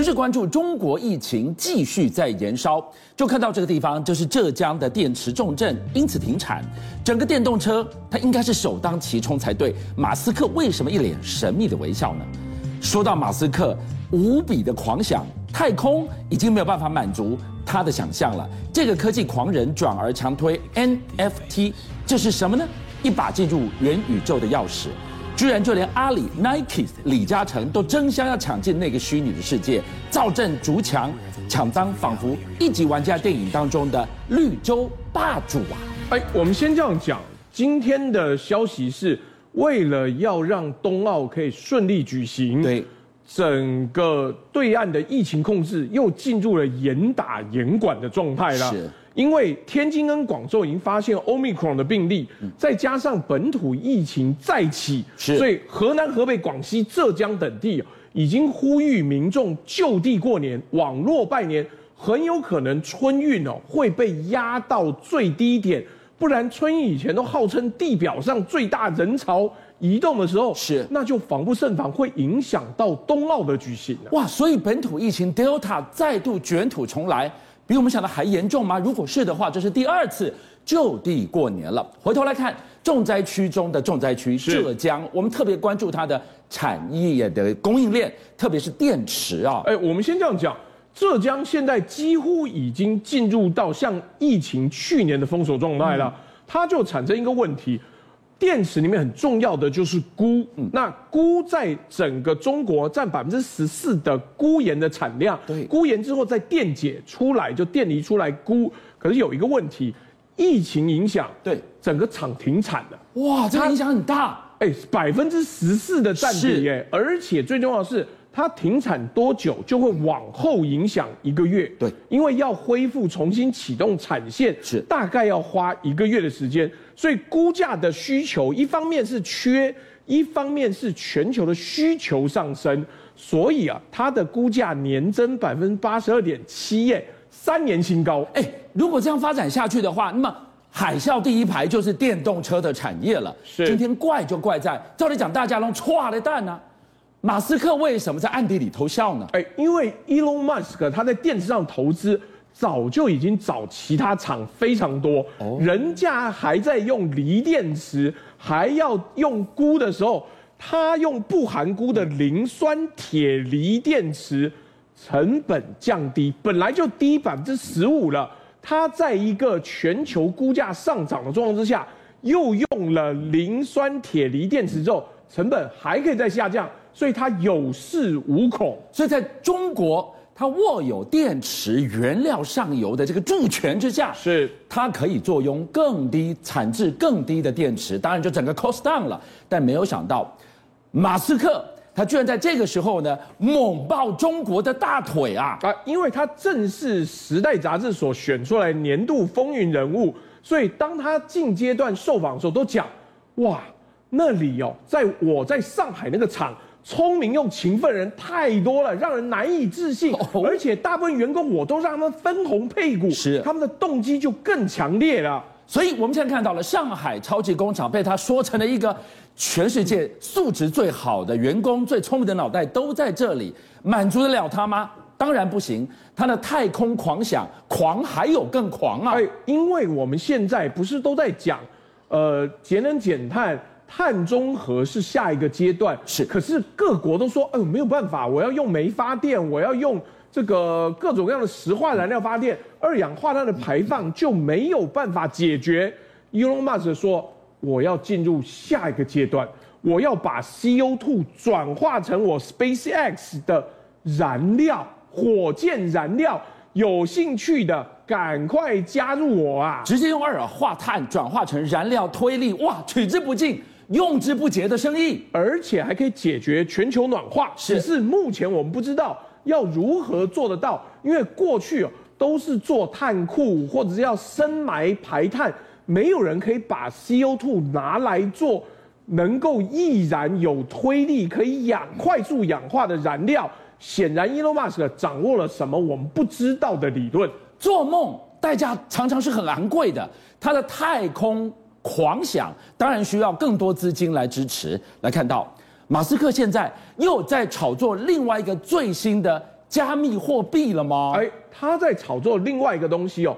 持续关注中国疫情继续在延烧，就看到这个地方，就是浙江的电池重镇，因此停产。整个电动车它应该是首当其冲才对。马斯克为什么一脸神秘的微笑呢？说到马斯克无比的狂想，太空已经没有办法满足他的想象了。这个科技狂人转而强推 NFT，这是什么呢？一把进入元宇宙的钥匙。居然就连阿里、Nike、李嘉诚都争相要抢进那个虚拟的世界，造镇逐强，抢当，仿佛一级玩家电影当中的绿洲霸主啊！哎，我们先这样讲，今天的消息是为了要让冬奥可以顺利举行，对，整个对岸的疫情控制又进入了严打严管的状态了。是。因为天津跟广州已经发现 Omicron 的病例，再加上本土疫情再起，所以河南、河北、广西、浙江等地已经呼吁民众就地过年、网络拜年，很有可能春运哦会被压到最低点，不然春运以前都号称地表上最大人潮移动的时候，是那就防不胜防，会影响到冬奥的举行。哇，所以本土疫情 Delta 再度卷土重来。比我们想的还严重吗？如果是的话，这是第二次就地过年了。回头来看重灾区中的重灾区浙江，我们特别关注它的产业的供应链，特别是电池啊。哎，我们先这样讲，浙江现在几乎已经进入到像疫情去年的封锁状态了，它就产生一个问题。电池里面很重要的就是钴，那钴在整个中国占百分之十四的钴盐的产量。对，钴盐之后再电解出来，就电离出来钴。可是有一个问题，疫情影响，对，整个厂停产了。哇，这个影响很大。哎，百分之十四的占比，哎，而且最重要的是。它停产多久就会往后影响一个月，对，因为要恢复重新启动产线是大概要花一个月的时间，所以估价的需求一方面是缺，一方面是全球的需求上升，所以啊，它的估价年增百分之八十二点七耶，三年新高。哎，如果这样发展下去的话，那么海啸第一排就是电动车的产业了。是，今天怪就怪在，照理讲大家都剉了蛋呢。马斯克为什么在暗地里偷笑呢？哎，因为 Elon Musk 他在电池上投资早就已经找其他厂非常多，哦，人家还在用锂电池，还要用钴的时候，他用不含钴的磷酸铁锂电池，成本降低，本来就低百分之十五了。他在一个全球估价上涨的状况之下，又用了磷酸铁锂电池之后，成本还可以再下降。所以它有恃无恐，所以在中国，它握有电池原料上游的这个主权之下，是它可以坐拥更低产质、更低的电池，当然就整个 cost down 了。但没有想到，马斯克他居然在这个时候呢，猛抱中国的大腿啊！啊，因为他正是《时代》杂志所选出来年度风云人物，所以当他近阶段受访的时候，都讲哇，那里哦，在我在上海那个厂。聪明又勤奋的人太多了，让人难以置信。而且大部分员工我都让他们分红配股，是他们的动机就更强烈了。所以我们现在看到了上海超级工厂被他说成了一个全世界素质最好的员工，最聪明的脑袋都在这里，满足得了他吗？当然不行。他的太空狂想，狂还有更狂啊！因为我们现在不是都在讲，呃，节能减碳。碳中和是下一个阶段，是。可是各国都说，哎呦，没有办法，我要用煤发电，我要用这个各种各样的石化燃料发电，二氧化碳的排放就没有办法解决。Elon Musk 说，我要进入下一个阶段，我要把 CO2 转化成我 SpaceX 的燃料，火箭燃料。有兴趣的赶快加入我啊！直接用二氧化碳转化成燃料推力，哇，取之不尽。用之不竭的生意，而且还可以解决全球暖化。只是目前我们不知道要如何做得到，因为过去都是做碳库或者是要深埋排碳，没有人可以把 CO2 拿来做能够易燃、有推力、可以氧快速氧化的燃料。显然，Elon Musk 掌握了什么我们不知道的理论。做梦代价常常是很昂贵的，他的太空。狂想当然需要更多资金来支持。来看到，马斯克现在又在炒作另外一个最新的加密货币了吗？哎，他在炒作另外一个东西哦，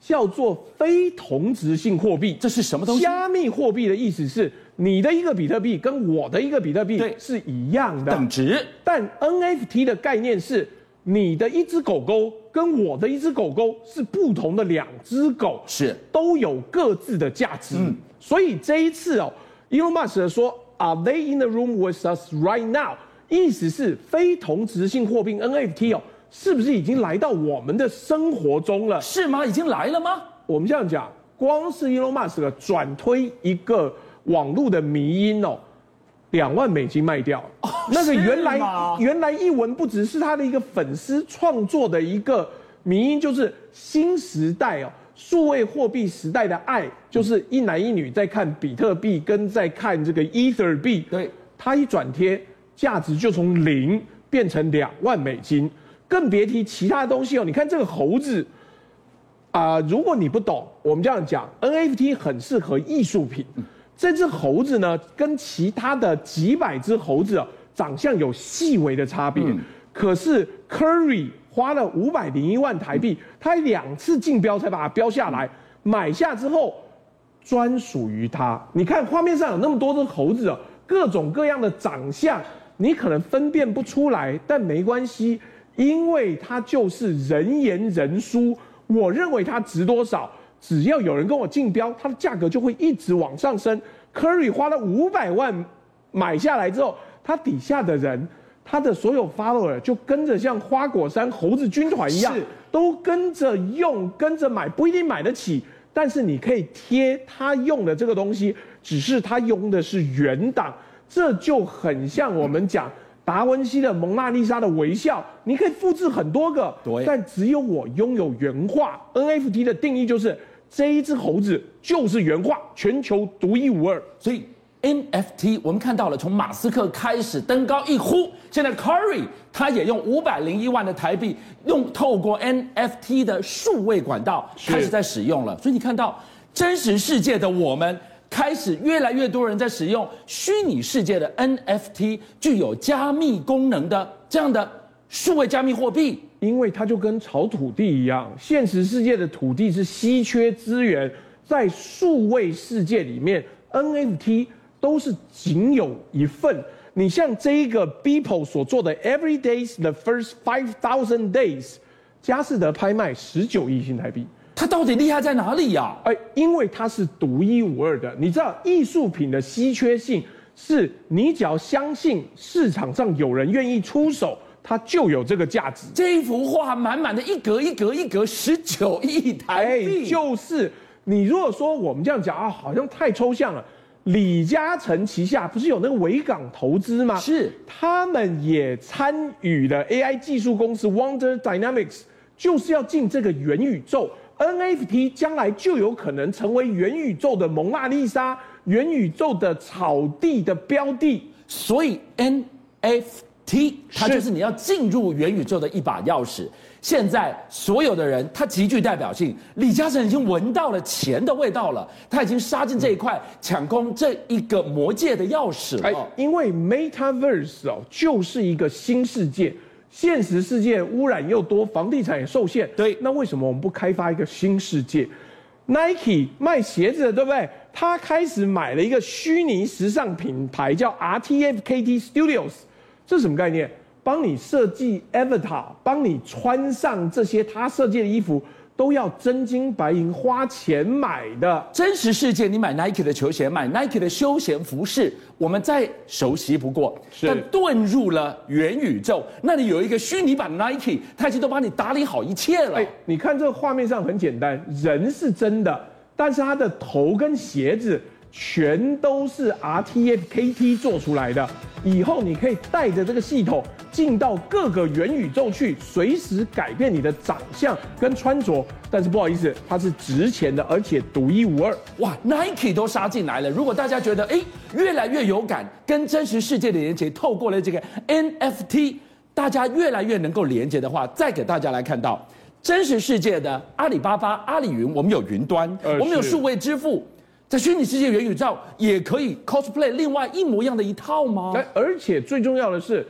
叫做非同质性货币。这是什么东西？加密货币的意思是，你的一个比特币跟我的一个比特币是一样的等值，但 NFT 的概念是，你的一只狗狗跟我的一只狗狗是不同的两只狗，是都有各自的价值。嗯，所以这一次哦，Elon Musk 说，Are they in the room with us right now？意思是非同质性货币 NFT 哦，是不是已经来到我们的生活中了？是吗？已经来了吗？我们这样讲，光是 Elon Musk 转推一个网络的迷因哦，两万美金卖掉。哦、那个原来原来一文不值，是他的一个粉丝创作的一个迷因，就是新时代哦，数位货币时代的爱，就是一男一女在看比特币跟在看这个 Ether 币。对，他一转贴。价值就从零变成两万美金，更别提其他东西哦。你看这个猴子啊、呃，如果你不懂，我们这样讲，NFT 很适合艺术品。这只猴子呢，跟其他的几百只猴子啊，长相有细微的差别。嗯、可是 Curry 花了五百零一万台币，他两次竞标才把它标下来，买下之后专属于他。你看画面上有那么多只猴子哦，各种各样的长相。你可能分辨不出来，但没关系，因为它就是人言人殊。我认为它值多少，只要有人跟我竞标，它的价格就会一直往上升。Curry 花了五百万买下来之后，他底下的人，他的所有 follower 就跟着像花果山猴子军团一样，是都跟着用，跟着买，不一定买得起，但是你可以贴他用的这个东西，只是他用的是原档。这就很像我们讲达文西的蒙娜丽莎的微笑，你可以复制很多个，对，但只有我拥有原画。NFT 的定义就是这一只猴子就是原画，全球独一无二。所以 NFT 我们看到了，从马斯克开始登高一呼，现在 Curry 他也用五百零一万的台币，用透过 NFT 的数位管道开始在使用了。所以你看到真实世界的我们。开始越来越多人在使用虚拟世界的 NFT，具有加密功能的这样的数位加密货币，因为它就跟炒土地一样，现实世界的土地是稀缺资源，在数位世界里面，NFT 都是仅有一份。你像这一个 Beeple 所做的 Every Days the First Five Thousand Days，佳士得拍卖十九亿新台币。它到底厉害在哪里呀、啊？哎，因为它是独一无二的。你知道艺术品的稀缺性，是你只要相信市场上有人愿意出手，它就有这个价值。这一幅画满满的一格一格一格，十九亿台币。哎，就是你如果说我们这样讲啊，好像太抽象了。李嘉诚旗下不是有那个维港投资吗？是，他们也参与了 AI 技术公司 Wonder Dynamics，就是要进这个元宇宙。NFT 将来就有可能成为元宇宙的蒙娜丽莎，元宇宙的草地的标的，所以 NFT 它就是你要进入元宇宙的一把钥匙。现在所有的人，他极具代表性。李嘉诚已经闻到了钱的味道了，他已经杀进这一块，抢攻这一个魔界的钥匙了。因为 Metaverse 哦，就是一个新世界。现实世界污染又多，房地产也受限。对，那为什么我们不开发一个新世界？Nike 卖鞋子的，对不对？他开始买了一个虚拟时尚品牌，叫 RTFKT Studios，这是什么概念？帮你设计 Avatar，帮你穿上这些他设计的衣服。都要真金白银花钱买的。真实世界，你买 Nike 的球鞋，买 Nike 的休闲服饰，我们再熟悉不过。是。但遁入了元宇宙，那里有一个虚拟版 Nike，他已经都帮你打理好一切了。哎，你看这个画面上很简单，人是真的，但是他的头跟鞋子全都是 RTFKT 做出来的。以后你可以带着这个系统。进到各个元宇宙去，随时改变你的长相跟穿着。但是不好意思，它是值钱的，而且独一无二。哇，Nike 都杀进来了。如果大家觉得哎，越来越有感，跟真实世界的连接，透过了这个 NFT，大家越来越能够连接的话，再给大家来看到真实世界的阿里巴巴、阿里云，我们有云端，我们有数位支付，在虚拟世界元宇宙也可以 cosplay 另外一模一样的一套吗？而且最重要的是。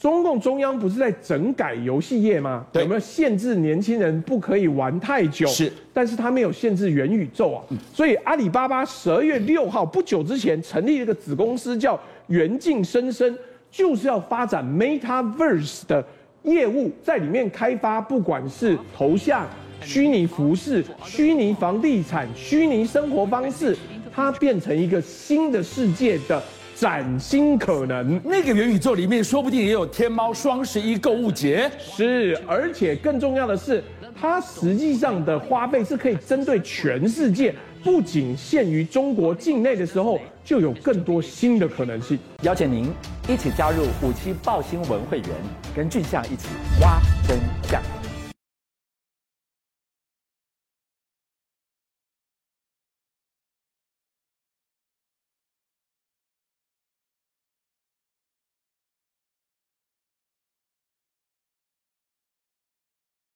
中共中央不是在整改游戏业吗？对有没有限制年轻人不可以玩太久？是，但是他没有限制元宇宙啊。嗯、所以阿里巴巴十二月六号不久之前成立了一个子公司叫元境生生，就是要发展 Metaverse 的业务，在里面开发不管是头像、虚拟服饰、虚拟房地产、虚拟生活方式，它变成一个新的世界的。崭新可能，那个元宇宙里面说不定也有天猫双十一购物节。是，而且更重要的是，它实际上的花费是可以针对全世界，不仅限于中国境内的时候，就有更多新的可能性。邀请您一起加入五七报新闻会员，跟俊相一起挖真相。